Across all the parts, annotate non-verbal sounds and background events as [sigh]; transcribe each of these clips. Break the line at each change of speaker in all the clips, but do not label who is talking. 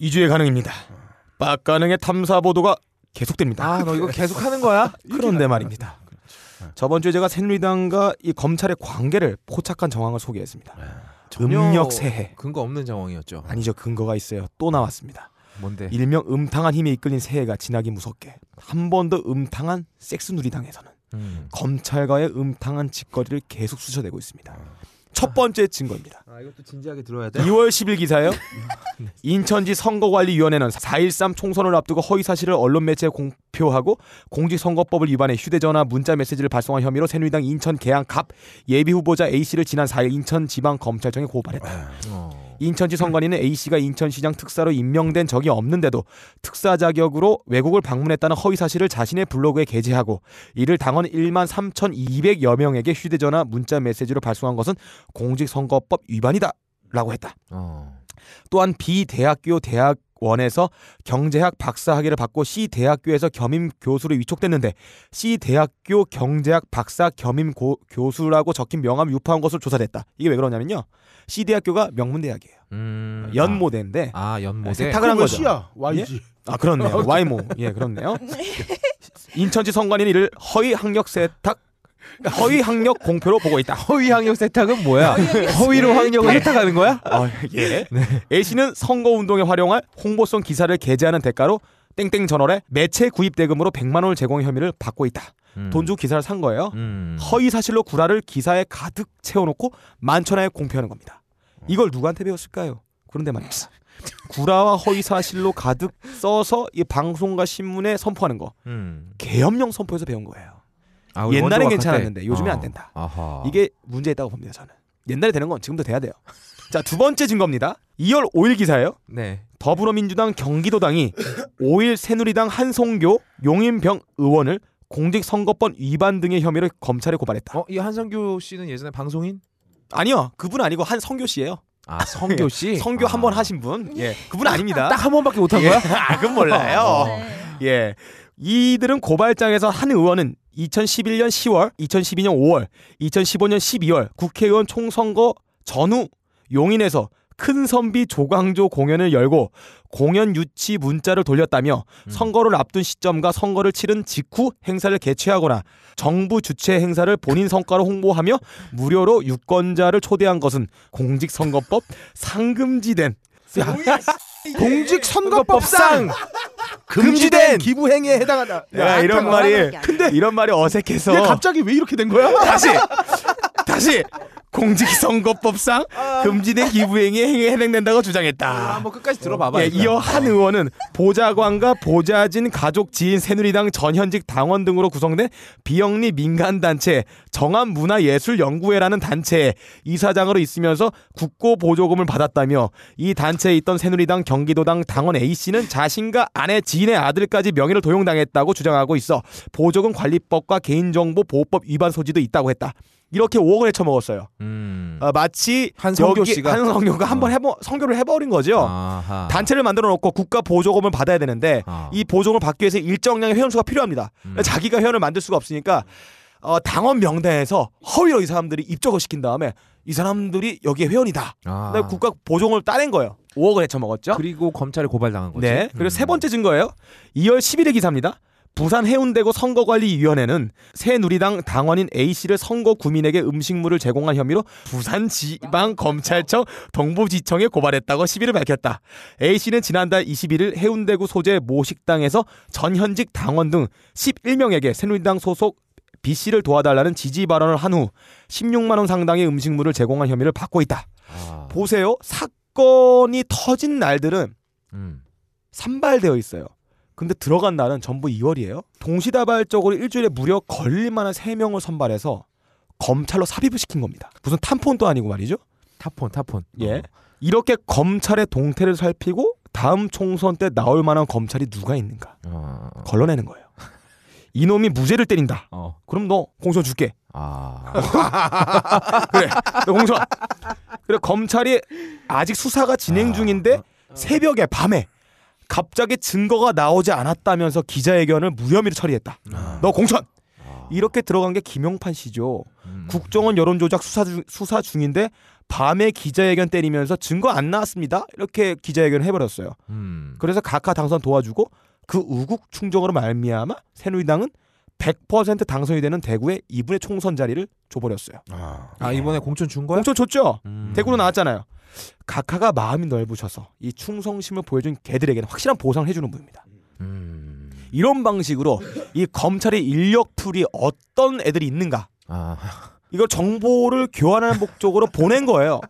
2주의 가능입니다. 빡가능의 탐사 보도가 계속됩니다.
아, 너 이거 계속 하는 거야? [laughs]
그런데 말입니다. 저번 주에 제가 새누리당과 이 검찰의 관계를 포착한 정황을 소개했습니다.
전혀
음력 새해
근거 없는 정황이었죠.
아니죠 근거가 있어요. 또 나왔습니다.
뭔데?
일명 음탕한 힘에 이끌린 새해가 지나기 무섭게 한 번 더 음탕한 섹스 누리당에서는
음.
검찰과의 음탕한 짓거리를 계속 수셔대고 있습니다. 첫 번째 증거입니다.
아, 이것도 진지하게 들어야 돼.
2월 10일 기사요. 인천지 선거관리위원회는 4.13 총선을 앞두고 허위 사실을 언론 매체에 공표하고 공직선거법을 위반해 휴대전화 문자 메시지를 발송한 혐의로 새누리당 인천 계양 갑 예비 후보자 A 씨를 지난 4일 인천 지방 검찰청에 고발했다.
어.
인천지 선관위는 A 씨가 인천시장 특사로 임명된 적이 없는데도 특사 자격으로 외국을 방문했다는 허위 사실을 자신의 블로그에 게재하고 이를 당원 1만 3,200여 명에게 휴대전화 문자 메시지로 발송한 것은 공직선거법 위반이다 라고 했다.
어.
또한 B 대학교 대학 원에서 경제학 박사학위를 받고 C 대학교에서 겸임 교수로 위촉됐는데 C 대학교 경제학 박사 겸임 고- 교수라고 적힌 명함을 유포한 것으로 조사됐다. 이게 왜 그러냐면요. C 대학교가 명문 대학이에요.
음.
연모대인데
아, 아 연모대.
세탁을 한 거죠.
C야 YG.
아 그렇네요. [laughs] Y모 예 그렇네요. [laughs] 인천지 선관위는 이를 허위 학력 세탁 허위 학력 공표로 보고 있다.
허위 학력 세탁은 뭐야? 허위로 학력을 세탁하는 거야?
어, 예. A 씨는 선거 운동에 활용할 홍보성 기사를 게재하는 대가로 땡땡 전월에 매체 구입 대금으로 100만 원을 제공 혐의를 받고 있다.
음.
돈 주고 기사를 산 거예요.
음.
허위 사실로 구라를 기사에 가득 채워놓고 만천하에 공표하는 겁니다. 이걸 누구한테 배웠을까요? 그런데 말입니다. 구라와 허위 사실로 가득 써서 이 방송과 신문에 선포하는 거
음.
계엄령 선포에서 배운 거예요.
아,
옛날엔 괜찮았는데. 요즘에
어.
안 된다.
아하.
이게 문제 있다고 봅니다. 저는 옛날에 되는 건 지금도 돼야 돼요. [laughs] 자 두 번째 증거입니다. 2월 5일 기사예요.
네.
더불어민주당 경기도당이 5일 새누리당 한송교 용인병 의원을 공직선거법 위반 등의 혐의로 검찰에 고발했다.
어, 이 한성규 씨는 예전에 방송인?
아니요, 그분 아니고 한성교 씨예요.
아, 성교 씨. [laughs]
성교
아.
한번 하신 분. 예, 그분 아닙니다.
딱 한 번밖에 못한
예.
거야? [laughs]
아, 그건 몰라요.
네.
예. 이들은 고발장에서 한 의원은 2011년 10월, 2012년 5월, 2015년 12월 국회의원 총선거 전후 용인에서 큰 선비 조광조 공연을 열고 공연 유치 문자를 돌렸다며
음.
선거를 앞둔 시점과 선거를 치른 직후 행사를 개최하거나 정부 주최 행사를 본인 성과로 홍보하며 무료로 유권자를 초대한 것은 공직선거법 상금지된 [laughs]
공직선거법상 금지된 기부 행위에 해당한다.
야, 이런
뭐라고
말이. 근데 이런 말이 어색해서
근데 갑자기 왜 이렇게 된 거야?
다시 다시 공직선거법상 금지된 기부행위에 행위에 해당된다고 주장했다.
아, 한번 끝까지 들어봐봐.
예. 이어 한 의원은 보좌관과 보좌진 가족 지인 새누리당 전현직 당원 등으로 구성된 비영리 민간 단체 정한문화예술연구회라는 단체에 이사장으로 있으면서 국고 보조금을 받았다며 이 단체에 있던 새누리당 경기도당 당원 A씨는 자신과 아내 지인의 아들까지 명의를 도용당했다고 주장하고 있어 보조금 관리법과 개인정보 보호법 위반 소지도 있다고 했다. 이렇게 5억을 헤쳐먹었어요.
음.
어, 마치
한성교 씨가?
한성교가 한번
어.
해버 성교를 해버린 거죠.
아하.
단체를 만들어 놓고 국가 보조금을 받아야 되는데
아.
이 보조금을 받기 위해서 일정량의 회원수가 필요합니다.
음.
자기가 회원을 만들 수가 없으니까 어, 당원 명단에서 허위로 이 사람들이 입적을 시킨 다음에 이 사람들이 여기에 회원이다.
아.
국가 보조금을 따낸 거예요. 5억을 헤쳐먹었죠.
그리고 검찰에 고발당한 거지.
네. 그리고
음.
세 번째 증거예요. 2월 11일 기사입니다. 부산 해운대구 선거관리위원회는 새누리당 당원인 A 씨를 선거 구민에게 음식물을 제공한 혐의로 부산지방검찰청 동부지청에 고발했다고 11일 밝혔다. A 씨는 지난달 21일 해운대구 소재 모 식당에서 전현직 당원 등 11명에게 새누리당 소속 B 씨를 도와달라는 지지 발언을 한 후 16만 원 상당의 음식물을 제공한 혐의를 받고 있다.
아.
보세요. 사건이 터진 날들은
음.
산발되어 있어요. 근데 들어간 날은 전부 2월이에요. 동시다발적으로 일주일에 무려 걸릴 만한 3명을 선발해서 검찰로 삽입을 시킨 겁니다. 무슨 탐폰도 아니고 말이죠.
타폰 타폰.
예.
어.
이렇게 검찰의 동태를 살피고 다음 총선 때 나올 만한 검찰이 누가 있는가
어.
걸러내는 거예요. 이놈이 무죄를 때린다.
어.
그럼 너 공천 줄게.
아. [laughs]
그래. 너 공천. 그래 검찰이 아직 수사가 진행 중인데 새벽에 밤에 갑자기 증거가 나오지 않았다면서 기자회견을 무혐의로 처리했다. 너 공천. 이렇게 들어간 게 김용판 씨죠.
음.
국정원 여론조작 수사, 중, 수사 중인데 밤에 기자회견 때리면서 증거 안 나왔습니다. 이렇게 기자회견을 해버렸어요.
음.
그래서 각하 당선 도와주고 그 우국 충정으로 말미암아 새누리당은 100% 당선이 되는 대구의 2분의 총선 자리를 줘버렸어요.
아.
아 이번에 공천 준 거야?
공천 줬죠.
음.
대구로 나왔잖아요. 각하가 마음이 넓으셔서 이 충성심을 보여준 개들에게는 확실한 보상을 해주는 분입니다.
음.
이런 방식으로 이 검찰의 인력풀이 어떤 애들이 있는가
아
이걸 정보를 교환하는 목적으로 보낸 거예요.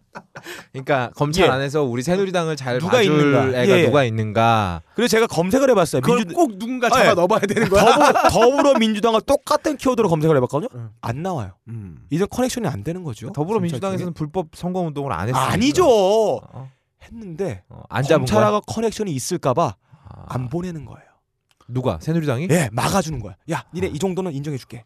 그러니까 검찰
예.
안에서 우리 새누리당을 잘
누가
봐줄
있는가?
애가
예, 예.
누가 있는가?
그래서 제가 검색을 해봤어요.
그걸
민주
꼭 누군가
아,
잡아
예.
넣어봐야 되는 거야.
더불어, 더불어 민주당과 똑같은 키워드로 검색을 해봤거든요.
응.
안 나와요.
음.
이제 커넥션이 안 되는 거죠.
더불어민주당에서는 불법 선거 운동을 안 했어요.
아니죠.
어,
했는데
어, 안 잡은 거야.
검찰하고 커넥션이 있을까봐
아,
안 보내는 거예요.
누가 새누리당이?
예, 막아주는 거야. 야, 니네 이 정도는 인정해줄게.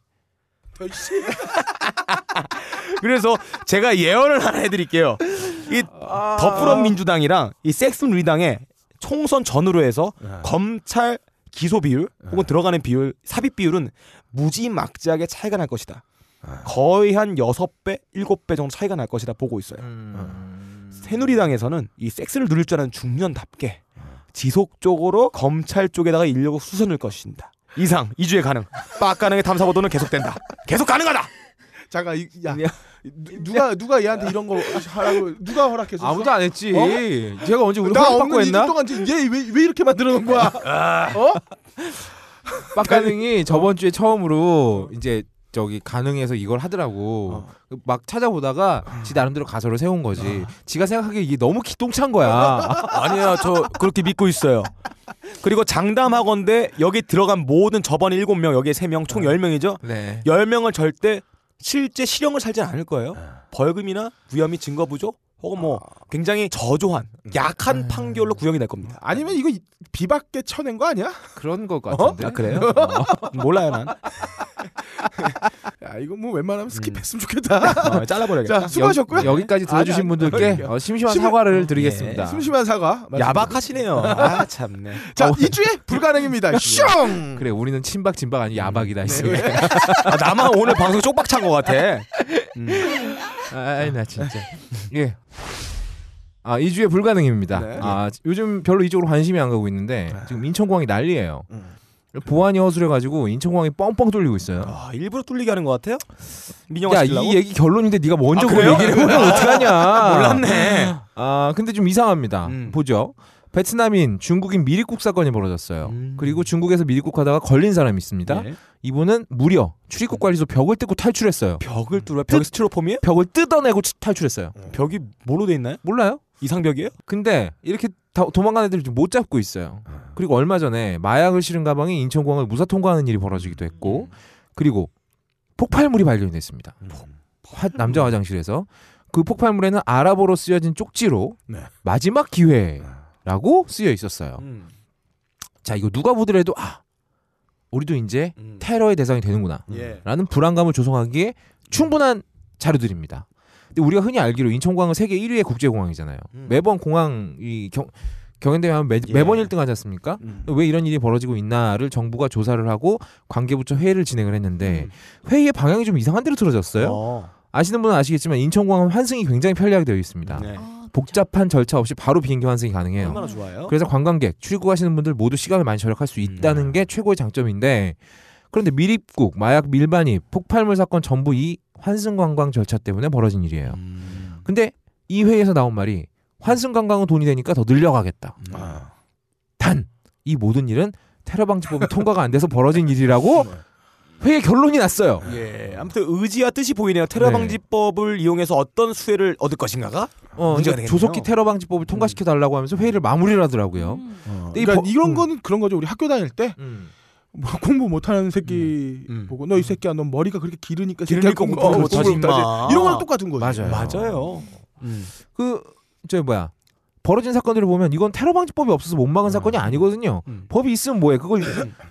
[laughs] 그래서 제가 예언을 하나 해드릴게요. 이
아.
더불어 민주당이랑 이 섹스누리당의 총선 전후로 해서
아.
검찰 기소 비율 혹은 들어가는 비율 삽입 비율은 무지막지하게 차이가 날 것이다. 거의 한 6배, 7배 정도 차이가 날 것이다 보고 있어요.
음.
새누리당에서는 이 섹스를 누릴 줄 아는 중년답게 지속적으로 검찰 쪽에다가 인력을 수선할 것입니다. 이상 2주에 가능. 빡 가능의 탐사 보도는 계속된다. 계속 가능하다.
잠깐 이- 야 누- 누가 누가 얘한테 이런 거 하라고 누가 허락해줬어?
아무도 안 했지.
어?
제가 언제 우리
나
허락
없는
받고
2주
했나?
동안 얘왜 왜 이렇게 만들어 놓은 거야? 어?
빡가능이 저번 주에 처음으로 이제 저기 가능해서 이걸 하더라고. 막 찾아보다가 지 나름대로 가설을 세운 거지. 지가 생각하기에 이게 너무 기똥찬 거야. [laughs]
아니야, 저 그렇게 믿고 있어요. 그리고 장담하건대 여기 들어간 모든 저번에 7명, 여기에 3명, 총 10명이죠.
네.
10명을 절대 실제 실형을 살진 않을 거예요. 벌금이나 무혐의 증거 부족 혹은 뭐 굉장히 저조한 약한 판결로 구형이 될 겁니다.
아니면 이거 비박계 쳐낸 거 아니야?
그런 것 같은데.
아, 그래요? [laughs] 몰라요, 난.
야 이거 뭐 웬만하면 스킵했으면 좋겠다.
어, 잘라버려야겠다.
자 수고하셨고요.
여 기, 까지 들어주신
아니, 아니,
분들께 어, 심심한
심-
사과를 드리겠습니다.
심심한 사과.
야박하시네요. 아 참네.
자 2주에 불가능입니다. 슝.
그래, 우리는 친박 진박 아니 야박이다.
네.
씨.
아, 나만 오늘 방송 쪽박 찬 것 같아. 음.
아이 나 진짜. [laughs] 예. 아 이주에 불가능입니다.
네.
아 요즘 별로 이쪽으로 관심이 안 가고 있는데 지금 인천공항이 난리예요. 보안이 허술해가지고 인천공항이 뻥뻥 뚫리고 있어요.
아, 일부러 뚫리게 하는 것 같아요? 민영화
야
시키려고?
이 얘기 결론인데 네가 먼저
아,
그
그래요?
얘기를 해보면 어떡하냐?
몰랐네.
아 근데 좀 이상합니다.
음.
보죠. 베트남인 중국인 미립국 사건이 벌어졌어요.
음.
그리고 중국에서 미립국 하다가 걸린 사람이 있습니다.
예.
이분은 무려 출입국 관리소 벽을 뜯고 탈출했어요.
벽을 뚫어 벽이 스티로폼이에요?
벽을 뜯어내고 치- 탈출했어요.
벽이 뭐로 돼 있나요?
몰라요?
이상벽이에요?
근데 이렇게 다- 도망간 애들을 좀못 잡고 있어요. 그리고 얼마 전에 마약을 실은 가방이 인천공항을 무사 통과하는 일이 벌어지기도 했고, 그리고 폭발물이 발견이 됐습니다. 화- 남자 화장실에서 그 폭발물에는 아랍어로 쓰여진 쪽지로
네.
마지막 기회 라고 쓰여 있었어요.
음.
자 이거 누가 보더라도 아 우리도 이제
음.
테러의 대상이 되는구나.
예.
라는 불안감을 조성하기에 충분한 자료들입니다. 근데 우리가 흔히 알기로 인천공항은 세계 1위의 국제공항이잖아요.
음.
매번 공항 이 경, 경연대회 하면 매,
예.
매번 1등 하지 않습니까?
음.
왜 이런 일이 벌어지고 있나를 정부가 조사를 하고 관계부처 회의를 진행을 했는데
음.
회의의 방향이 좀 이상한 데로 틀어졌어요.
어.
아시는 분은 아시겠지만 인천공항은 환승이 굉장히 편리하게 되어 있습니다.
네.
아,
복잡한 절차 없이 바로 비행기 환승이 가능해요.
얼마나 좋아요?
그래서 관광객, 출국하시는 분들 모두 시간을 많이 절약할 수 있다는
음.
게 최고의 장점인데 그런데 미립국, 마약 밀반입, 폭발물 사건 전부 이 환승 관광 절차 때문에 벌어진 일이에요.
음.
근데 이 회의에서 나온 말이 환승 관광은 돈이 되니까 더 늘려가겠다.
아.
단이 모든 일은 테러 방지법이 통과가 안 돼서 벌어진 일이라고 회의 결론이 났어요.
예. 아무튼 의지와 뜻이 보이네요. 테러
네.
방지법을 이용해서 어떤 수혜를 얻을 것인가가?
어,
문제가
그러니까
되겠네요.
조속히 테러 방지법을 통과시켜 달라고 하면서 회의를 마무리를 하더라고요.
음.
근데 이
그러니까
버-
이런
음.
거는 그런 거죠. 우리 학교 다닐 때
음.
뭐 공부 못하는 새끼
음. 음.
보고 너 이 새끼야 너 머리가 그렇게 길으니까
길으니까
새끼야 공부
공부
못하지
못하지, 임마.
이런 거랑 똑같은 거죠.
맞아요.
맞아요. 음.
그 저기 뭐야 벌어진 사건들을 보면 이건 테러 방지법이 없어서 못 막은 사건이 아니거든요.
음.
법이 있으면 뭐해? 그걸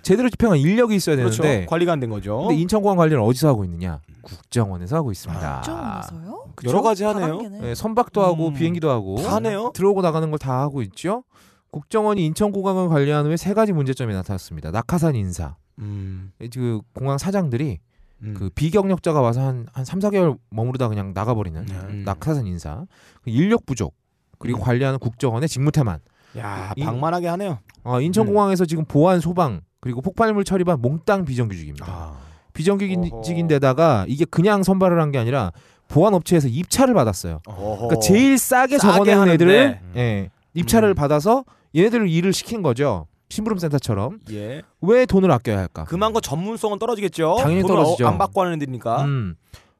제대로 집행한 인력이 있어야
그렇죠.
되는데.
관리가 안 된 거죠.
근데 인천공항 관리는 어디서 하고 있느냐? 국정원에서 하고 있습니다.
국정원에서요?
그쵸?
여러 가지 하네요.
네,
선박도 하고
음.
비행기도 하고
다 하네요.
들어오고 나가는 걸 다 하고 있죠. 국정원이 인천공항을 관리하는 후에 세 가지 문제점이 나타났습니다. 낙하산 인사.
음.
그 공항 사장들이
음.
그 비경력자가 와서 한, 한 3, 4개월 머무르다 그냥 나가버리는
음.
낙하산 인사, 그 인력 부족, 그리고 관리하는 국정원의 직무태만.
야
이-
방만하게 하네요.
어, 인천공항에서 지금 보안 소방 그리고 폭발물 처리반 몽땅 비정규직입니다.
아.
비정규직인데다가 이게 그냥 선발을 한 게 아니라 보안 업체에서 입찰을 받았어요. 그러니까 제일 싸게 적어낸. 애들을 예, 입찰을
음.
받아서 얘네들을 일을 시킨 거죠. 심부름센터처럼
예.
왜 돈을 아껴야 할까?
그만큼 전문성은 떨어지겠죠.
당연히 떨어지죠.
어- 안 받고 하는 애들이니까.
음,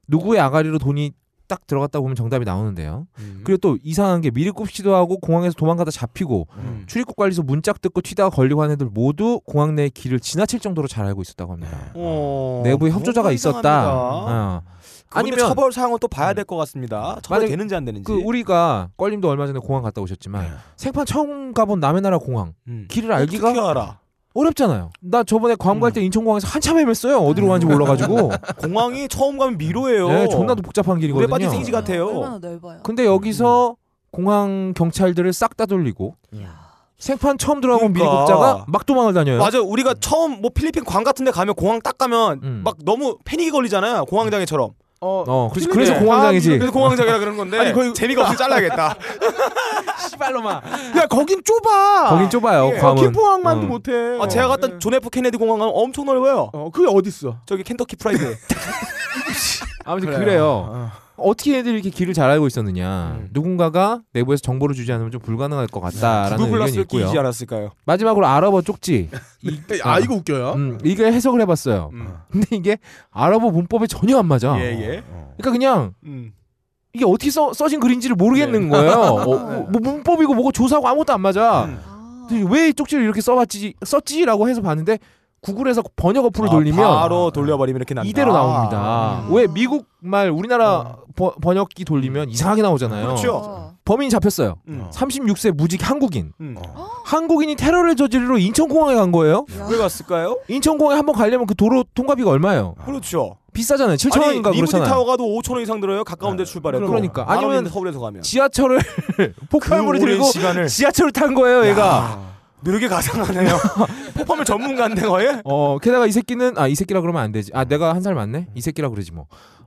누구의 아가리로 돈이 딱 들어갔다 보면 정답이 나오는데요.
음.
그리고 또 이상한 게 미리굽시도 하고 공항에서 도망가다 잡히고
음.
출입국 관리소 문짝 듣고 튀다가 걸리고 하는 애들 모두 공항 내 길을 지나칠 정도로 잘 알고 있었다고 합니다.
어,
내부에 협조자가 있었다. 어.
아니면 처벌 사항은 또 봐야 될 것 같습니다. 처벌 되는지 안 되는지.
그 우리가 껄림도 얼마 전에 공항 갔다 오셨지만
네.
생판 처음 가본 남의 나라 공항
음.
길을 알기가 어렵잖아요. 나 저번에 괌갈
음.
때 인천공항에서 한참 헤맸어요. 어디로 가는지 몰라가지고. [laughs]
공항이 처음 가면 미로예요.
네, 존나도 복잡한 길이거든요.
빠진 생지 같아요.
얼마나 넓어요.
근데 여기서 공항 경찰들을 싹 다 돌리고 생판 처음 들어가본
그러니까.
밀입국자가 막 도망을 다녀요.
맞아. 우리가 처음 뭐 필리핀 괌 같은 데 가면 공항 딱 가면
음.
막 너무 패닉이 걸리잖아요. 공황장애처럼.
어,
어, 그래서, 그래서 공황장애지.
그래서 공황장애라 그런 건데
아니, 거의-
재미가 없으면 잘라야겠다. [laughs]
씨발놈아.
야 거긴 좁아.
거긴 좁아요.
예.
괌은.
김포공항만도
어.
못해.
아, 제가 갔던 존 F 케네디 공항은 엄청 넓어요.
어 그게 어딨어?
저기 켄터키 프라이드. [laughs]
아무튼
그래요.
그래요.
어.
어떻게 애들이 이렇게 길을 잘 알고 있었느냐.
음.
누군가가 내부에서 정보를 주지 않으면 좀 불가능할 것 같다라는
구글
의견이 있고요.
않았을까요?
마지막으로 아랍어 쪽지. [laughs] 이,
아 이거 웃겨요.
음, 이게 해석을 해봤어요.
음.
근데 이게 아랍어 문법에 전혀 안 맞아.
예, 예.
그러니까 그냥
음.
이게 어떻게 써, 써진 글인지를 모르겠는 거예요. [laughs] 어, 어, 뭐 문법이고 뭐고 조사하고 아무것도 안 맞아.
음.
아.
왜 쪽지를 이렇게 써봤지 썼지라고 해서 봤는데 구글에서 번역 어플을
아,
돌리면
바로 돌려버리면 이렇게 납니다.
이대로 나옵니다.
음.
왜 미국 말 우리나라 버- 번역기 돌리면 이상하게 나오잖아요.
그렇죠.
어.
범인이 잡혔어요.
음.
36세 무직 한국인.
음.
한국인이 테러를 저지르러 인천공항에 간 거예요.
야.
왜 갔을까요?
인천공항에 한번 가려면 그 도로 통과비가 얼마예요?
그렇죠.
비싸잖아요. 7천
아니
원인가 그렇잖아요.
타워 가도 5천 원 이상 들어요. 가까운 데 출발해도.
그러니까.
만
아니면
서울에서 가면.
지하철을 [laughs] 폭발물을
그
들고
시간을
지하철을 탄 거예요, 얘가.
되게 가상하네요. [laughs] 폭발물 전문가인데 거의.
어, 게다가 이 새끼는 아, 이 새끼라 그러면 안 되지. 아, 내가 한 살 많네. 이 새끼라 그러지 뭐.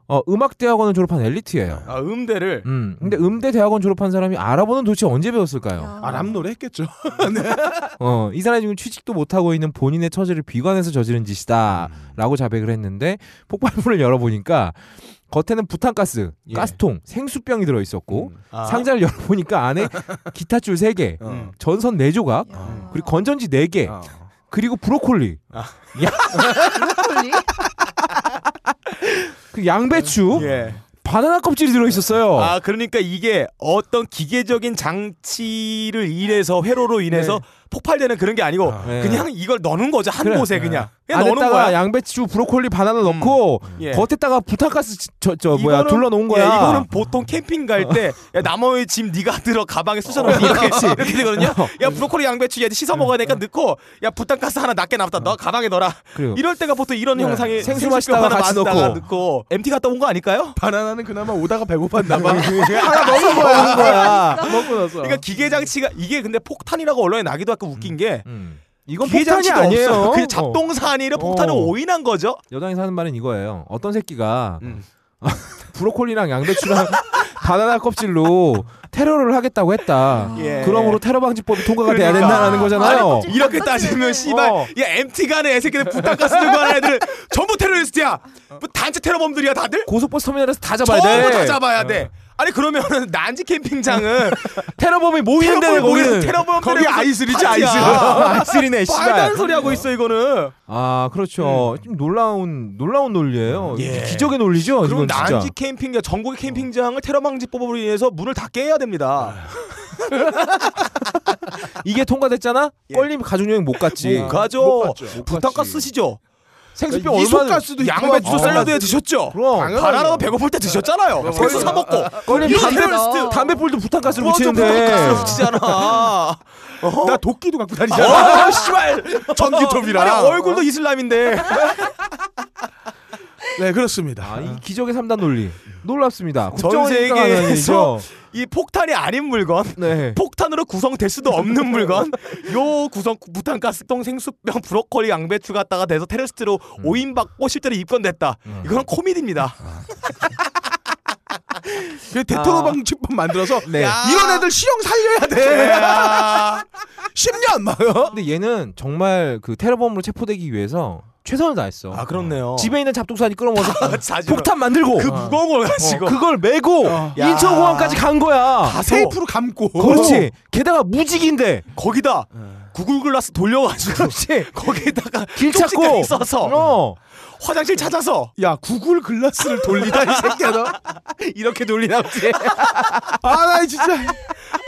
어, 음악 대학원을 졸업한 엘리트예요.
아 음대를.
음. 근데 음대 대학원 졸업한 사람이 알아보는 도대체 언제 배웠을까요?
야.
아 람노래 했겠죠. [laughs]
어, 이 사람이 지금 취직도 못 하고 있는 본인의 처지를 비관해서 저지른 짓이다라고 자백을 했는데 폭발물을 [laughs] 열어 보니까 겉에는 부탄가스,
예.
가스통, 생수병이 들어 있었고
아.
상자를 열어 보니까 안에 [laughs] 기타 줄 3개,
음.
전선 4조각,
야.
그리고 건전지 4개,
어.
그리고 브로콜리,
브로콜리?
그 양배추,
예.
바나나 껍질이 들어 있었어요.
아 그러니까 이게 어떤 기계적인 장치를 인해서 회로로 인해서 폭발되는 그런 게 아니고
네.
그냥 이걸 넣는 거죠 한
그래.
곳에 그냥 그냥 넣는 거야.
양배추, 브로콜리, 바나나 넣고
예.
겉에다가 부탄가스 저, 저 뭐야 둘러 놓은 거야.
예, 이거는 보통 캠핑 갈 때 [laughs] 나머지 짐 네가 들어 가방에 쑤셔넣으면 이렇게, [laughs] 이렇게 되거든요. [laughs] 야 브로콜리 양배추 얘 씻어 먹어야 되니까 넣고 야 부탄가스 하나 남겨 놨다 너 가방에 넣어라. 이럴 때가 보통 이런
네.
형상이
생수 마시다가
하나
같이 넣고.
넣고 MT 갔다 온 거 아닐까요?
바나나는 그나마 오다가 배고팠나 봐.
하나. 먹은 거야.
먹고 나서.
그러니까 기계 장치가 이게 근데 폭탄이라고 언론에 나기도 약간 웃긴 게
음. 이건 폭탄이 아니에요.
없어요. 그냥
어.
작동사 아니라 폭탄을
어.
오인한 거죠.
여당에서 하는 말은 이거예요. 어떤 새끼가
음. [laughs]
브로콜리랑 양배추랑 [laughs] 바나나 껍질로 테러를 하겠다고 했다.
예.
그러므로 테러 방지법이 통과가 돼야
그러니까.
된다는 거잖아요.
아니,
이렇게 따지면 씨발
어.
야 MT 가는 애새끼들 부탄가스 들고 하는 애들 전부 테러리스트야. 뭐 단체 테러범들이야 다들.
고속버스 터미널에서 다 잡아야
전부
돼.
다 잡아야 돼. 아니 그러면은 난지 캠핑장은 [laughs]
테러범이 모이는
테러범
거기는.
테러범
거기 아이슬이지, 아이슬. [laughs]
아이슬이네
말도 안
씨발.
소리 하고 있어 이거는.
아 그렇죠. 좀 놀라운 놀라운 논리예요.
예.
기적의 논리죠. 진짜.
난지 캠핑장 전국의 캠핑장을 테러 방지법으로 인해서 문을 다 깨야 됩니다. [laughs]
이게 통과됐잖아.
예.
껄림 가족여행 못 갔지.
못 가죠.
못 갔죠. 갔지.
쓰시죠.
생수병 얼마나
이소가스도
양배추
어.
샐러드에 드셨죠.
그럼.
바나나도 배고플 때 드셨잖아요.
네,
생수 사 먹고.
껄림
이런
담배. 담배 불도 부탄가스를
부탄가스를
묻히는데.
붙이잖아.
나 도끼도 갖고 다니잖아.
어, [laughs] 씨발.
전기톱이랑.
얼굴도 이슬람인데.
네 그렇습니다.
아, 이 기적의 3단 논리 놀랍습니다.
전 세계에서? 이 폭탄이 아닌 물건,
네.
폭탄으로 구성될 수도 없는 물건, 요 구성 부탄 가스통 생수병 브로콜리 양배추 갖다가 돼서 테러리스트로 오인받고 실제로 입건됐다.
음.
이건 코미디입니다. [laughs]
그 대토로 방지법 만들어서
네.
이런 애들 실형 살려야 돼. 10년 [laughs] 막요.
근데 얘는 정말 그 테러범으로 체포되기 위해서 최선을 다했어.
아 그렇네요.
집에 있는 잡동사니 끌어모아서 [laughs] 폭탄 만들고
그 무거운 걸 가지고
어, 그걸 메고
어.
야.
인천공항까지 간 거야.
가서
테이프로 감고.
그렇지. 게다가 무직인데.
거기다 구글 글라스 돌려가지고
그렇지. [laughs]
거기다가
길 찾고.
써서
어.
화장실 찾아서
야 구글 글라스를 돌리다 이 새끼야 너. [laughs]
이렇게 돌리나 보지.
아나 진짜.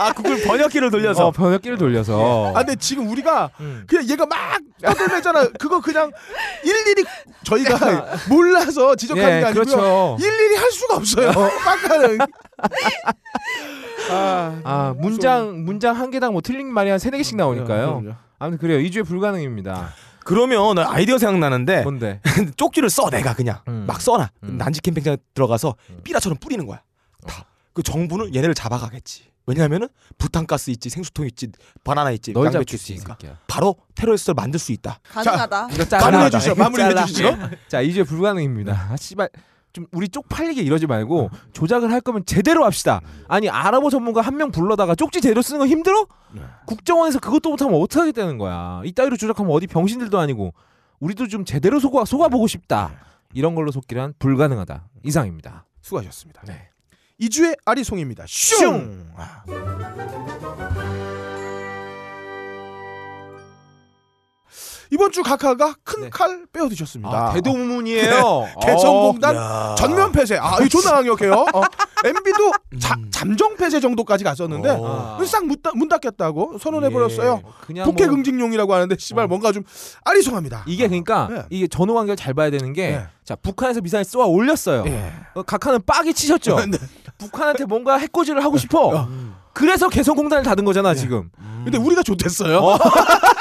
아 구글 번역기를 돌려서
어, 번역기를 돌려서.
아 근데 지금 우리가
음.
그냥 얘가 막 떠들매잖아. 그거 그냥 일일이 저희가 몰라서 지적하는
예,
게 아니고요.
그렇죠.
일일이 할 수가 없어요. 빡가는. 아,
아, 문장 문장 한 개당 뭐 틀린 말이 한 세네 개씩 나오니까요.
그럼요.
아무튼 그래요. 이주에 불가능입니다.
그러면 아이디어 생각나는데
뭔데? [laughs]
쪽지를 써 내가 그냥
음.
막 써놔
음.
난지 캠핑장 들어가서
음.
삐라처럼 뿌리는 거야 다 그 정부는 얘네를 잡아가겠지 왜냐하면은 부탄가스 있지 생수통 있지 바나나 있지
널
양배추 있으니까
새끼야.
바로 테러리스트를 만들 수 있다
가능하다.
이거
마무리해
잘라.
주시죠. 마무리해
잘라.
주시죠.
자, 이주에 불가능입니다. 아, 씨발. 좀 우리 쪽팔리게 이러지 말고 조작을 할 거면 제대로 합시다. 아니 아랍어 전문가 한 명 불러다가 쪽지 제대로 쓰는 거 힘들어? 국정원에서 그것도 못하면 어떻게 하겠다는 거야. 이따위로 조작하면 어디 병신들도 아니고 우리도 좀 제대로 속아 속아보고 싶다. 이런 걸로 속기란 불가능하다. 이상입니다.
수고하셨습니다.
네.
이주의 아리송입니다. 슝. 아. 이번 주 각하가 큰
네.
칼 빼어드셨습니다.
아, 대도문이에요.
개성공단 [laughs]
야.
전면 폐쇄. 아, 이거 존나 강력해요. 어, MB도 자,
음.
잠정 폐쇄 정도까지 갔었는데
어.
싹문 문 닫겠다고 선언해 버렸어요.
예, 그냥
폭행
뭐
응징용이라고 하는데 씨발
어.
뭔가 좀 아리송합니다.
이게 그러니까
네.
이게 전후 관계를 잘 봐야 되는 게
네.
자, 북한에서 미사일 쏘아 올렸어요.
예.
어, 각하는 빡이 치셨죠. [laughs]
네.
북한한테 뭔가 해코지를 하고 싶어.
어.
그래서 개성공단을 닫은 거잖아 지금.
근데 우리가 좋댔어요. [laughs]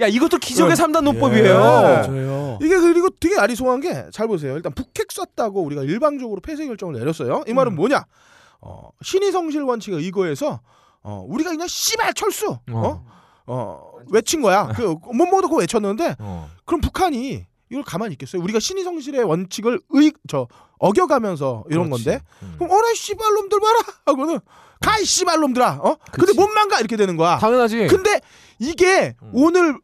어. 야 이것도 기적의
어.
삼단
예.
논법이에요.
맞아요
이게 그리고 되게 아리송한 게 잘 보세요. 일단 북핵 쐈다고 우리가 일방적으로 폐쇄 결정을 내렸어요. 이 말은
음.
뭐냐? 어, 신의 성실 원칙에 의거해서 어, 우리가 그냥 씨발 철수 어? 어, 외친 거야. 그 못모도 그거 외쳤는데
어.
그럼 북한이 이걸 가만히 있겠어요? 우리가 신의 성실의 원칙을 의 저 어겨가면서 이런
그렇지.
건데
음.
그럼 어라 씨발놈들 봐라 하고는 가이 씨발놈들아 어? 근데. 못만 가 이렇게 되는 거야.
당연하지.
근데 이게
음.
오늘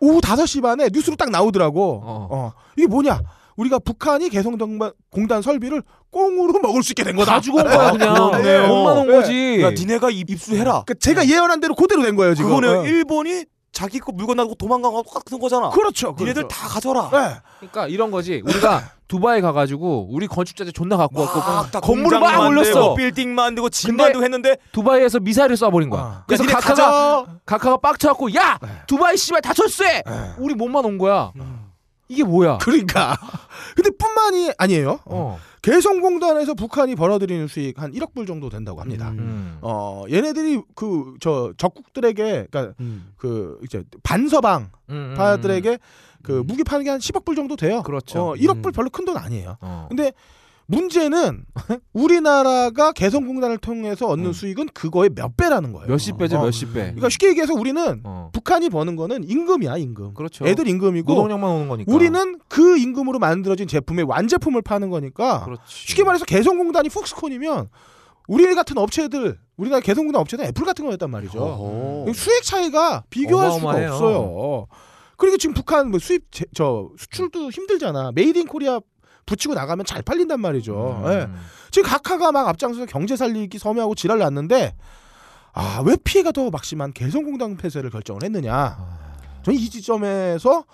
오후 5시 반에 뉴스로 딱 나오더라고.
어.
어. 이게 뭐냐? 우리가 북한이 개성공단 공단 설비를 꽁으로 먹을 수 있게 된 거다.
다 죽은 거야 그냥.
그렇네요.
엄마 놓은
네.
거지.
야 니네가 입- 입수해라
그러니까 제가 예언한 대로 그대로 된 거예요 지금.
그거는
어.
일본이 자기 거 물건 놔두고 도망간 거랑 똑같은 거잖아
그렇죠.
니네들
그렇죠.
다 가져라
네.
그러니까 이런 거지. 우리가 [laughs] 두바이 가가지고 우리 건축자재 존나 갖고
막
왔고
다
건물을 막 올렸어.
빌딩 만들고 집 만들고 했는데
두바이에서 미사일을 쏴버린 거야.
어.
그래서
야, 니네
각하가. 각하가 빡쳐갖고 야 두바이 씨발 다 철수해. 우리 몸만 온 거야. 이게 뭐야?
그러니까. [laughs] 근데 뿐만이 아니에요.
어.
개성공단에서 북한이 벌어들이는 수익 한 1억 불 정도 된다고 합니다.
음.
어 얘네들이 그 저 적국들에게 그러니까
음.
그 이제 반서방
음, 음,
파들에게 그
음.
무기 파는 게 한 10억 불 정도 돼요.
그렇죠.
어, 1억 불
음.
별로 큰 돈 아니에요.
어.
근데 문제는 [laughs] 우리나라가 개성공단을 통해서 얻는
음.
수익은 그거의 몇 배라는 거예요.
몇십 배죠
어.
몇십 배.
그러니까 쉽게 얘기해서 우리는
어.
북한이 버는 거는 임금이야 임금.
그렇죠.
애들 임금이고
노동력만 오는 거니까.
우리는 그 임금으로 만들어진 제품의 완제품을 파는 거니까
그렇지.
쉽게 말해서 개성공단이 폭스콘이면 우리 같은 업체들 우리나라 개성공단 업체는 애플 같은 거였단 말이죠.
어허.
수익 차이가 비교할
어마어마해요.
수가 없어요. 그리고 지금 북한 뭐 수입 제- 저 수출도 힘들잖아. Made in Korea 붙이고 나가면 잘 팔린단 말이죠.
음.
예. 지금 각하가 막 앞장서서 경제 살리기 서명하고 지랄 났는데 아 왜 피해가 더 막심한 개성공단 폐쇄를 결정을 했느냐?
아.
저는 이 지점에서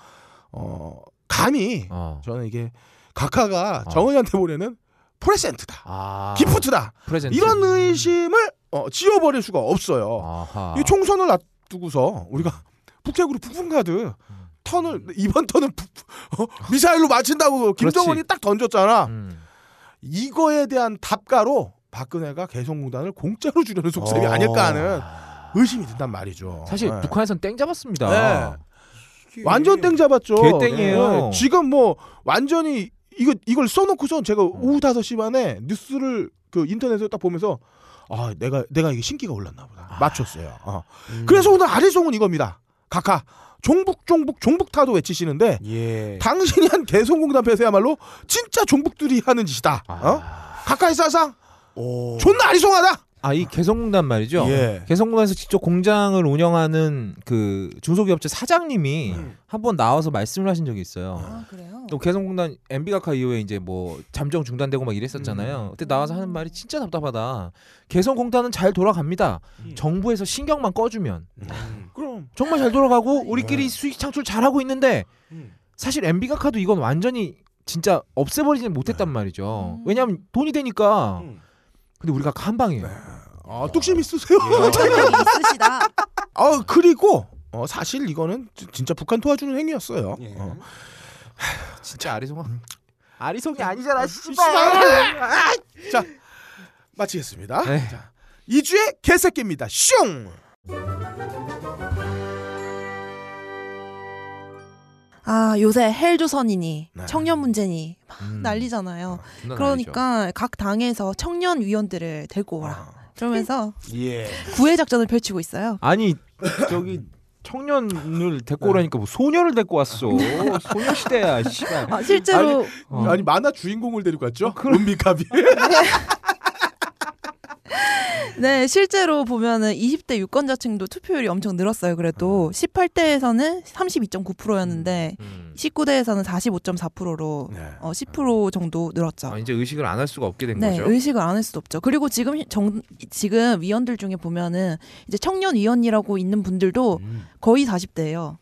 어 감히
어.
저는 이게 각하가
어.
정은이한테 보내는 프레젠트다,
아.
기프트다
프레젠트.
이런 의심을 어, 지워버릴 수가 없어요.
아하.
이 총선을 놔두고서 우리가 북핵으로 북풍카드 턴을 이번 턴은 북- 어, 미사일로 맞춘다고 김정은이 딱 던졌잖아.
음.
이거에 대한 답가로 박근혜가 개성공단을 공짜로 주려는 속셈이
어.
아닐까 하는 의심이 든단 말이죠.
사실
네.
북한에선 땡 잡았습니다.
네. 완전 땡 잡았죠.
개땡이에요.
네. 지금 뭐 완전히 이거 이걸 써놓고선 제가 오후 5시 반에 뉴스를 그 인터넷에 딱 보면서 아 내가 내가 이게 신기가 올랐나 보다 맞췄어요. 어.
음.
그래서 오늘 아리송은 이겁니다. 각하 종북 종북 종북타도 외치시는데
예.
당신이 한 개성공단 폐쇄야말로 진짜 종북들이 하는 짓이다. 어? 가까이 사상
오.
존나 아리송하다.
아 이 개성공단 말이죠.
예.
개성공단에서 직접 공장을 운영하는 그 중소기업체 사장님이
음.
한번 나와서 말씀을 하신 적이 있어요.
아 그래요?
또 개성공단 MB가카 이후에 이제 뭐 잠정 중단되고 막 이랬었잖아요. 그때 나와서 하는 말이 진짜 답답하다. 개성공단은 잘 돌아갑니다.
음.
정부에서 신경만 꺼주면
그럼
정말 잘 돌아가고 우리끼리 수익 창출 잘하고 있는데
음.
사실 MB가 카도 이건 완전히 진짜 없애버리지는 못했단 말이죠.
음.
왜냐하면 돈이 되니까.
음.
근데 우리가 한 방이에요.
아, 뚝심 있으세요.
전략이 있으시다.
아 그리고 어, 사실 이거는 지- 진짜 북한 도와주는 행위였어요.
예.
어. [sighs]
진짜 아리송아. 아리송이 아니잖아.
자 마치겠습니다.
네.
자, 2주의 개새끼입니다. 슝.
아 요새 헬조선이니
네.
청년 문제니 막
음.
난리잖아요.
아니죠.
그러니까 각 당에서 청년 위원들을 데리고 오라.
아.
그러면서 [laughs]
예.
구애 작전을 펼치고 있어요.
아니 저기 청년을 데리고 오라니까 뭐 소녀를 데리고 왔어. 소녀 시대야. 씨발.
아, 실제로
어.
아니 만화 주인공을 데리고 왔죠.
그럼.
은비카비. [laughs] [laughs]
네 실제로 보면은 20대 유권자층도 투표율이 엄청 늘었어요. 그래도 18대에서는 32.9%였는데
음.
19대에서는 45.4%로
네.
어, 10% 정도 늘었죠.
아, 이제 의식을 안 할 수가 없게 된
네,
거죠.
의식을 안 할 수도 없죠. 그리고 지금 히- 정, 지금 위원들 중에 보면은 이제 청년 위원이라고 있는 분들도
음.
거의 40대예요.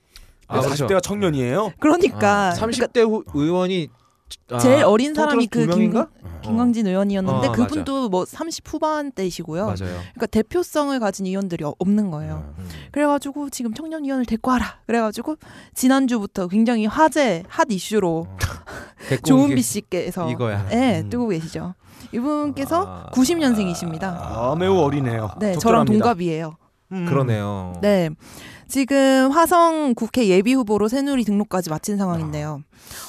아, 그렇죠.
40대가 청년이에요.
그러니까,
아, 30대 후 의원이 아,
제일 어린 사람이
그두
김? 김광진 의원이었는데
어,
그분도 뭐30 후반대이시고요.
맞아요.
그러니까 대표성을 가진 의원들이 어- 없는 거예요.
음.
그래가지고 지금 청년 위원을 데리고 와라. 그래가지고 지난주부터 굉장히 화제 핫 이슈로
데리고
조은비 씨께서
이거야.
네,
음.
뜨고 계시죠. 이분께서
아.
90년생이십니다.
아, 매우 어리네요.
네, 저랑
적절합니다.
동갑이에요.
음.
그러네요.
네. 지금 화성 국회 예비 후보로 새누리 등록까지 마친 상황인데요.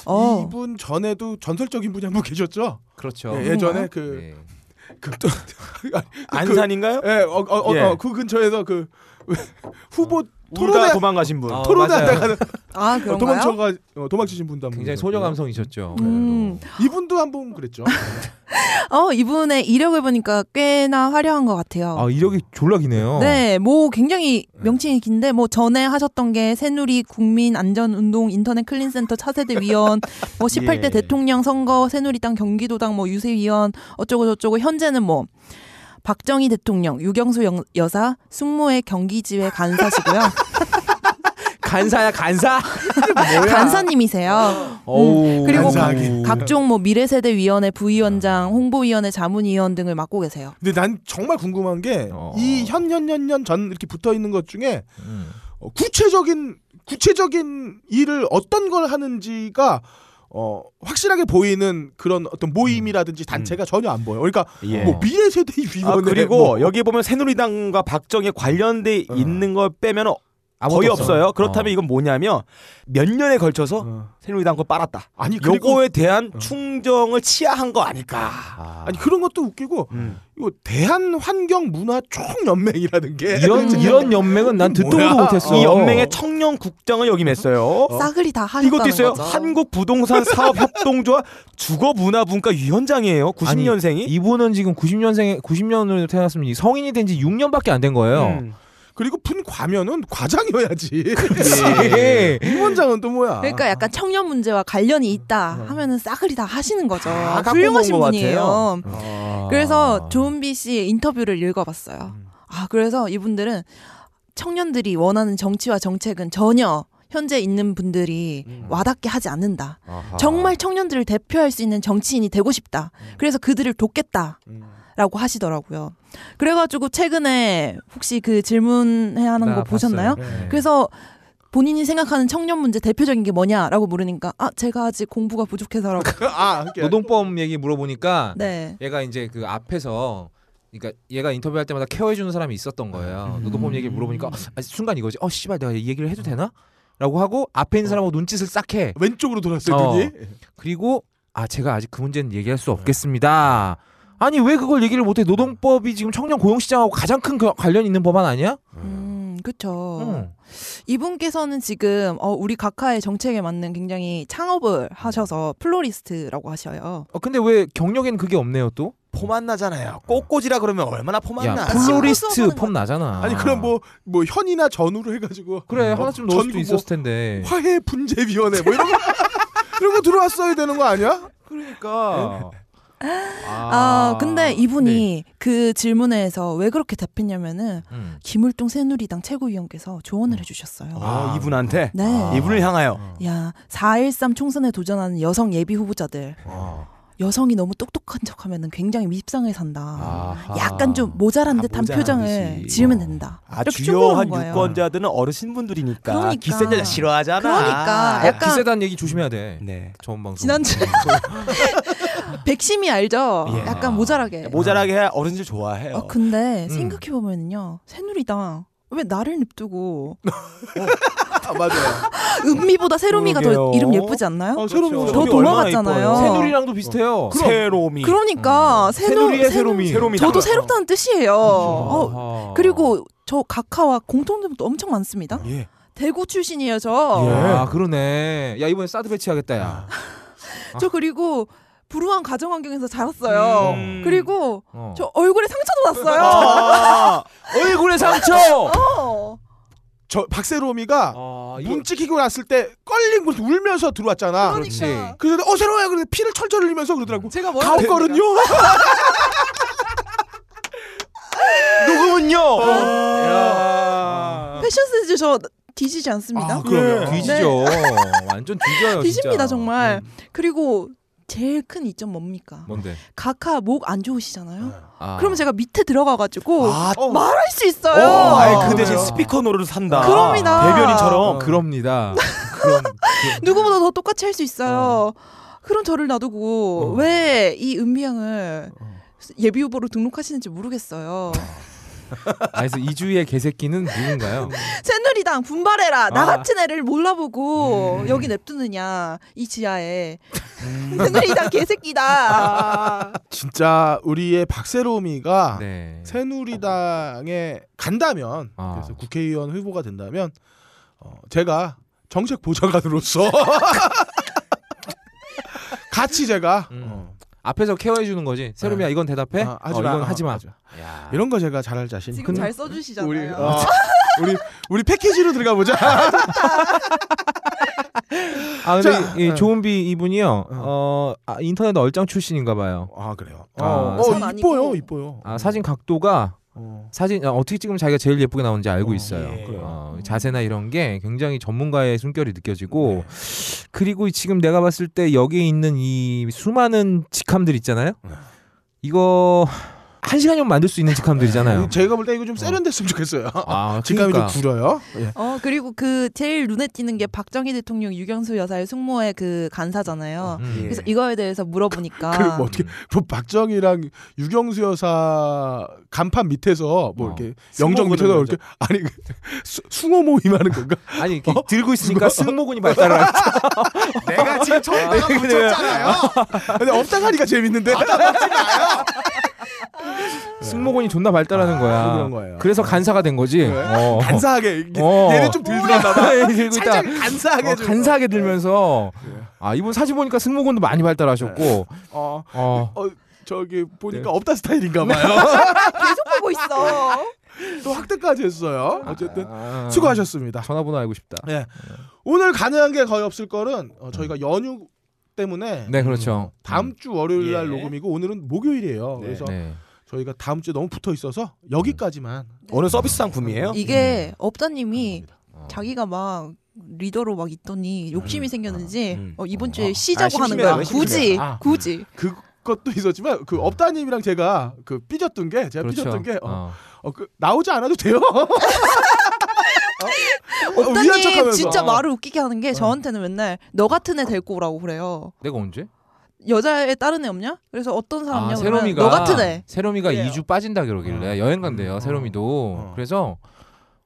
어,
이분 전에도 전설적인 분이 한 분 계셨죠.
그렇죠.
예, 예전에
그런가요?
그
네.
극도
안산인가요?
예, 어, 어, 어,
예.
어, 그 근처에서 그 후보
울다
토론회
도망가신 분.
어,
토론하다가
아
어, [laughs]
그런가요?
도망쳐가 어, 도망치신 분도 한 분
굉장히 소녀 감성이셨죠.
음.
이분도 한 분 그랬죠. [laughs]
어 이분의 이력을 보니까 꽤나 화려한 것 같아요.
아 이력이 졸라 기네요.
네, 뭐 굉장히 명칭이 긴데 뭐 전에 하셨던 게 새누리 국민 안전운동 인터넷 클린센터 차세대 위원, 뭐 18대 [laughs]
예.
대통령 선거 새누리당 경기도당 뭐 유세위원 어쩌고 저쩌고 현재는 뭐 박정희 대통령, 육영수 영- 여사 숭모회 경기지회 간사시고요. [laughs]
간사야 간사. [laughs]
간사님이세요.
어우,
그리고
간사하게.
각종 뭐 미래세대 위원회 부위원장, 홍보위원회 자문위원 등을 맡고 계세요.
근데 난 정말 궁금한 게
어.
이 현현현현 전 이렇게 붙어 있는 것 중에
음.
어, 구체적인 구체적인 일을 어떤 걸 하는지가 어, 확실하게 보이는 그런 어떤 모임이라든지 단체가 전혀 안 보여. 그러니까
예.
뭐 미래 세대 위원회
아, 그리고
뭐,
여기 보면 새누리당과 박정희 관련돼
어.
있는 걸 빼면 거의
없어.
없어요. 그렇다면
어.
이건 뭐냐면 몇 년에 걸쳐서
어.
새누리당 거 빨았다.
아니
요거에 대한
어.
충정을 치하한 거 아닐까.
아.
아니 그런 것도 웃기고
음.
이거 대한 환경 문화 총연맹이라는 게
이런
음.
이런 연맹은 난 듣도 못했어.
이 연맹의 청년 국장을 역임했어요.
어?
싸그리 다 하셨다는
이것도 있어요.
거죠.
한국 부동산 사업 협동조합 주거 문화 분과 위원장이에요. 90년생이.
이분은 지금 90년생 90년으로 태어났으면 이 성인이 된 지 6년밖에 안 된 거예요.
음.
그리고 분 과면은 과장이어야지.
예.
위원장은 또 뭐야?
그러니까 약간 청년 문제와 관련이 있다
어.
하면은 싸그리 다 하시는 거죠.
다
훌륭하신 분이에요.
아.
그래서 조은비 씨의 인터뷰를 읽어봤어요.
음.
아 그래서 이분들은 청년들이 원하는 정치와 정책은 전혀 현재 있는 분들이
음.
와닿게 하지 않는다.
아하.
정말 청년들을 대표할 수 있는 정치인이 되고 싶다. 그래서 그들을 돕겠다.
음.
라고 하시더라고요. 그래가지고 최근에 혹시 그 질문해 하는 나거 보셨나요?
네.
그래서 본인이 생각하는 청년 문제 대표적인 게 뭐냐라고 물으니까 아 제가 아직 공부가 부족해서라고. [laughs]
아,
노동법 얘기 물어보니까
네.
얘가 이제 그 앞에서 그러니까 얘가 인터뷰할 때마다 케어해 주는 사람이 있었던 거예요.
음.
노동법 얘기를 물어보니까 아, 순간 이거지. 어 씨발 내가 이 얘기를 해도 되나? 라고 하고 앞에 있는 사람하고 눈짓을 싹 해.
왼쪽으로 돌았어요
어.
눈이.
그리고 아 제가 아직 그 문제는 얘기할 수 없겠습니다. 아니 왜 그걸 얘기를 못해? 노동법이 지금 청년 고용 시장하고 가장 큰 겨- 관련 있는 법안 아니야?
음, 그쵸.
어.
이분께서는 지금 어, 우리 각하의 정책에 맞는 굉장히 창업을 하셔서 플로리스트라고 하셔요.
어, 근데 왜 경력에는 그게 없네요 또?
폼 나잖아요. 꽃꽂이라 그러면 얼마나
야
나.
플로-
플로리스트 폼 나잖아.
아니 그럼 뭐 뭐 현이나 전우로 해가지고
그래
어,
하나쯤 넣을 수도 있었을 텐데.
화해 분재위원회 뭐 이런 거 [laughs] 이런 거 들어왔어야 되는 거 아니야?
그러니까.
아, 근데
네.
이분이 그 질문에서 왜 그렇게 답했냐면은
음.
김울동 새누리당 최고위원께서 조언을 해주셨어요.
아, 이분한테
네.
이분을 향하여.
야, 4.13 총선에 도전하는 여성 예비 후보자들.
어.
여성이 너무 똑똑한 척 하면은 굉장히 밉상을 산다.
아하.
약간 좀 모자란
아,
듯한
모자란
표정을
듯이.
지으면
어.
된다.
아, 주요한. 유권자들은 어르신분들이니까
그러니까.
기센 여자 싫어하잖아.
그러니까.
어,
약간-
기세단 얘기 조심해야 돼.
네.
저번 방송.
지난주 [laughs] 백심이 알죠?
예.
약간 모자라게.
모자라게 해야 어르신들 좋아해요.
어, 근데
음.
생각해 보면요, 새누리당 왜 나를 냅두고 [laughs]
아, 맞아요. [laughs]
은미보다 새로미가 더
그러게요.
이름 예쁘지 않나요?
어, 새로운
그렇죠.
거더
얼마나
돌아갔잖아요.
이뻐요.
새누리랑도 비슷해요.
새로미.
그러니까 새노,
새누리의
새노-
새로미.
새로미.
저도
당-
새롭다는 뜻이에요. 어,
아하.
그리고 저 각하와 공통점도 엄청 많습니다.
예.
대구 출신이에요, 저.
예.
아 그러네. 야 이번에 사드 배치하겠다 야.
저 그리고 불우한 가정 환경에서 자랐어요.
음.
그리고
어.
저 얼굴에 상처도 났어요.
아, [laughs]
얼굴에 상처.
어.
저 박세롬이가
아, 이거
문 찍히고 났을 때 껄린 곳 울면서 들어왔잖아.
그러니까.
그래서 어 새로워요. 그런데 피를 철철 흘리면서 그러더라고.
제가 뭐라고
가옥거든요. [laughs]
누구군요?
야.
패션 센스 저 뒤지지 않습니다.
아, 그럼요.
예.
뒤지죠. [laughs] 완전 뒤져요.
뒤집니다
진짜.
정말.
음.
그리고 제일 큰 이점 뭡니까?
뭔데?
각하 목 안 좋으시잖아요.
아.
그러면 제가 밑에 들어가가지고
아,
어.
말할 수 있어요.
어, 아이,
아,
그 대신? 스피커 노릇을 산다.
그럽니다.
대변인처럼.
어, 그럽니다. 그럼 [laughs]
누구보다 더 똑같이 할 수 있어요. 그런 저를 놔두고
어.
왜이 은미양을 예비 후보로 등록하시는지 모르겠어요.
아, 그래서 이주희의 개새끼는 누군가요? [laughs]
새누리당 분발해라. 나
아.
같은 애를 몰라보고
음.
여기 냅두느냐 이 지하에 새누리당 개새끼다.
진짜 우리의 박세롬이가
네.
새누리당에 간다면
아.
그래서 국회의원 후보가 된다면 어, 제가 정책 보좌관으로서 [laughs] 같이 제가
음.
어,
앞에서 케어해 주는 거지. 세롬이야 이건 대답해.
아, 하지
어,
마.
이건
어,
하지 마. 야.
이런 거 제가 잘할 자신.
지금
근데
잘 써주시잖아요.
우리 어, [laughs] 우리 우리 패키지로 들어가 보자.
아 근데
자,
이, 이
어.
조은비 이분이요. 어 아, 인터넷 얼짱 출신인가 봐요.
아 그래요.
아,
어, 전어
아니고.
이뻐요, 이뻐요.
아 사진 각도가
어.
사진 어, 어떻게 찍으면 자기가 제일 예쁘게 나오는지 알고
어,
있어요.
예.
어, 자세나 이런 게 굉장히 전문가의 숨결이 느껴지고 그리고 지금 내가 봤을 때 여기 있는 이 수많은 직함들 있잖아요.
네.
이거 한 시간이면 만들 수 있는 직함들이잖아요.
제가 볼 때 이거 좀 세련됐으면 좋겠어요.
아, [laughs]
직감이
그러니까.
좀 구려요. 예.
어 그리고 그 제일 눈에 띄는 게 박정희 대통령 유경수 여사의 숙모의 그 간사잖아요.
음.
예.
그래서 이거에 대해서 물어보니까 [laughs]
그리고 뭐 어떻게 뭐 박정희랑 유경수 여사 간판 밑에서 뭐
어.
이렇게 영정 밑에서 이렇게 아니 그 [laughs] 수, 숭어 모임하는 건가?
아니 이렇게 들고 있으니까 승모근이 발달을 하죠.
내가 지금 저기다가 붙였잖아요. 근데 없다 하니까 재밌는데.
승모근이 존나 발달하는 거야.
그런 거예요.
그래서 간사가 된 거지.
그래?
어.
간사하게
어.
얘는 좀 들들었나 봐. [laughs]
들고 있다.
살짝 간사하게
어,
좀.
간사하게 들면서. 아 이분 사진 보니까 승모근도 많이 발달하셨고
어,
어.
어 저기 보니까
네.
없다 스타일인가 봐요. [laughs]
계속 보고 있어.
또 확대까지 했어요. 어쨌든
아,
수고하셨습니다.
전화번호 알고 싶다.
네. 오늘 가능한 게 거의 없을 거는 어, 저희가 연휴 때문에
네 그렇죠.
다음 주 월요일 날
예.
녹음이고 오늘은 목요일이에요.
네.
그래서
네.
저희가 다음 주에 너무 붙어 있어서 여기까지만
오늘 서비스 상품이에요?
이게 업다님이
어.
자기가 막 리더로 막 있더니 욕심이 생겼는지
음.
어, 이번
어.
주에
아,
쉬자고 하는
심심해요,
거야.
심심해요.
굳이
아.
굳이.
그 것도 있었지만 그 업다님이랑 제가 그 삐졌던 게 제가
그렇죠.
삐졌던 게 어,
어.
어, 그, 나오지 않아도 돼요. [laughs] 어? 어, 위한 척하면서.
진짜
어.
말을 웃기게 하는 게 저한테는 맨날 너 같은 애 데리고 오라고 그래요.
내가 언제?
여자애 다른 애 없냐? 그래서 어떤 사람이냐
아,
그러면
세롬이가
너 같은 애.
세롬이가
그래요.
2주 빠진다 그러길래 여행 간대요.
어.
세롬이도.
어.
그래서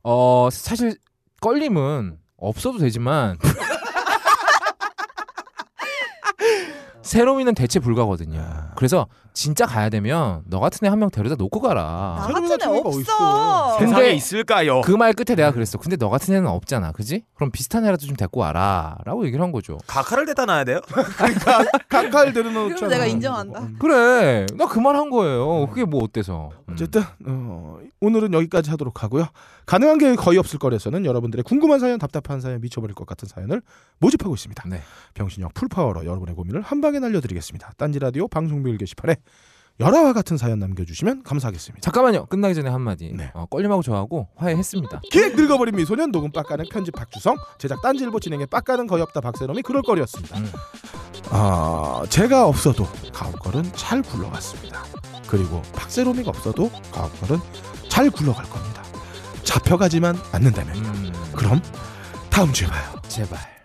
어 사실 껄림은 없어도 되지만 [laughs] 세롬이는 대체 불가거든요. 그래서 진짜 가야 되면 너 같은 애 한 명 데려다 놓고 가라.
나
새로운
같은 애 없어.
어딨어.
근데
세상에 있을까요?
그 말 끝에 내가 그랬어. 근데 너 같은 애는 없잖아. 그지? 그럼 비슷한 애라도 좀 데리고 와라. 라고 얘기를 한 거죠.
가카를 대다 놔야 돼요? [laughs]
각하를 데려놓자.
그럼 내가 인정한다.
그래. 나 그 말 한 거예요. 그게 뭐 어때서. 음.
어쨌든 어, 오늘은 여기까지 하도록 하고요. 가능한 게 거의 없을 거라서는 여러분들의 궁금한 사연, 답답한 사연, 미쳐버릴 것 같은 사연을 모집하고 있습니다.
네.
병신력 풀파워로 여러분의 고민을 한 방에 날려드리겠습니다. 딴지 라디오 방송비일 게시판에 열화와 같은 사연 남겨주시면 감사하겠습니다.
잠깐만요. 끝나기 전에 한마디.
네.
어, 껄림하고 저하고 화해했습니다.
기획 늙어버린 미소년 녹음 빡가는 편집 박주성 제작 딴지일보 진행의 빡가는 거의 없다 박세롬이 그럴 거리였습니다.
음.
아 제가 없어도 가옥걸은 잘 굴러갔습니다. 그리고 박세롬이가 없어도 가옥걸은 잘 굴러갈 겁니다. 잡혀가지만 않는다면
음,
그럼 다음 주에 봐요.
제발.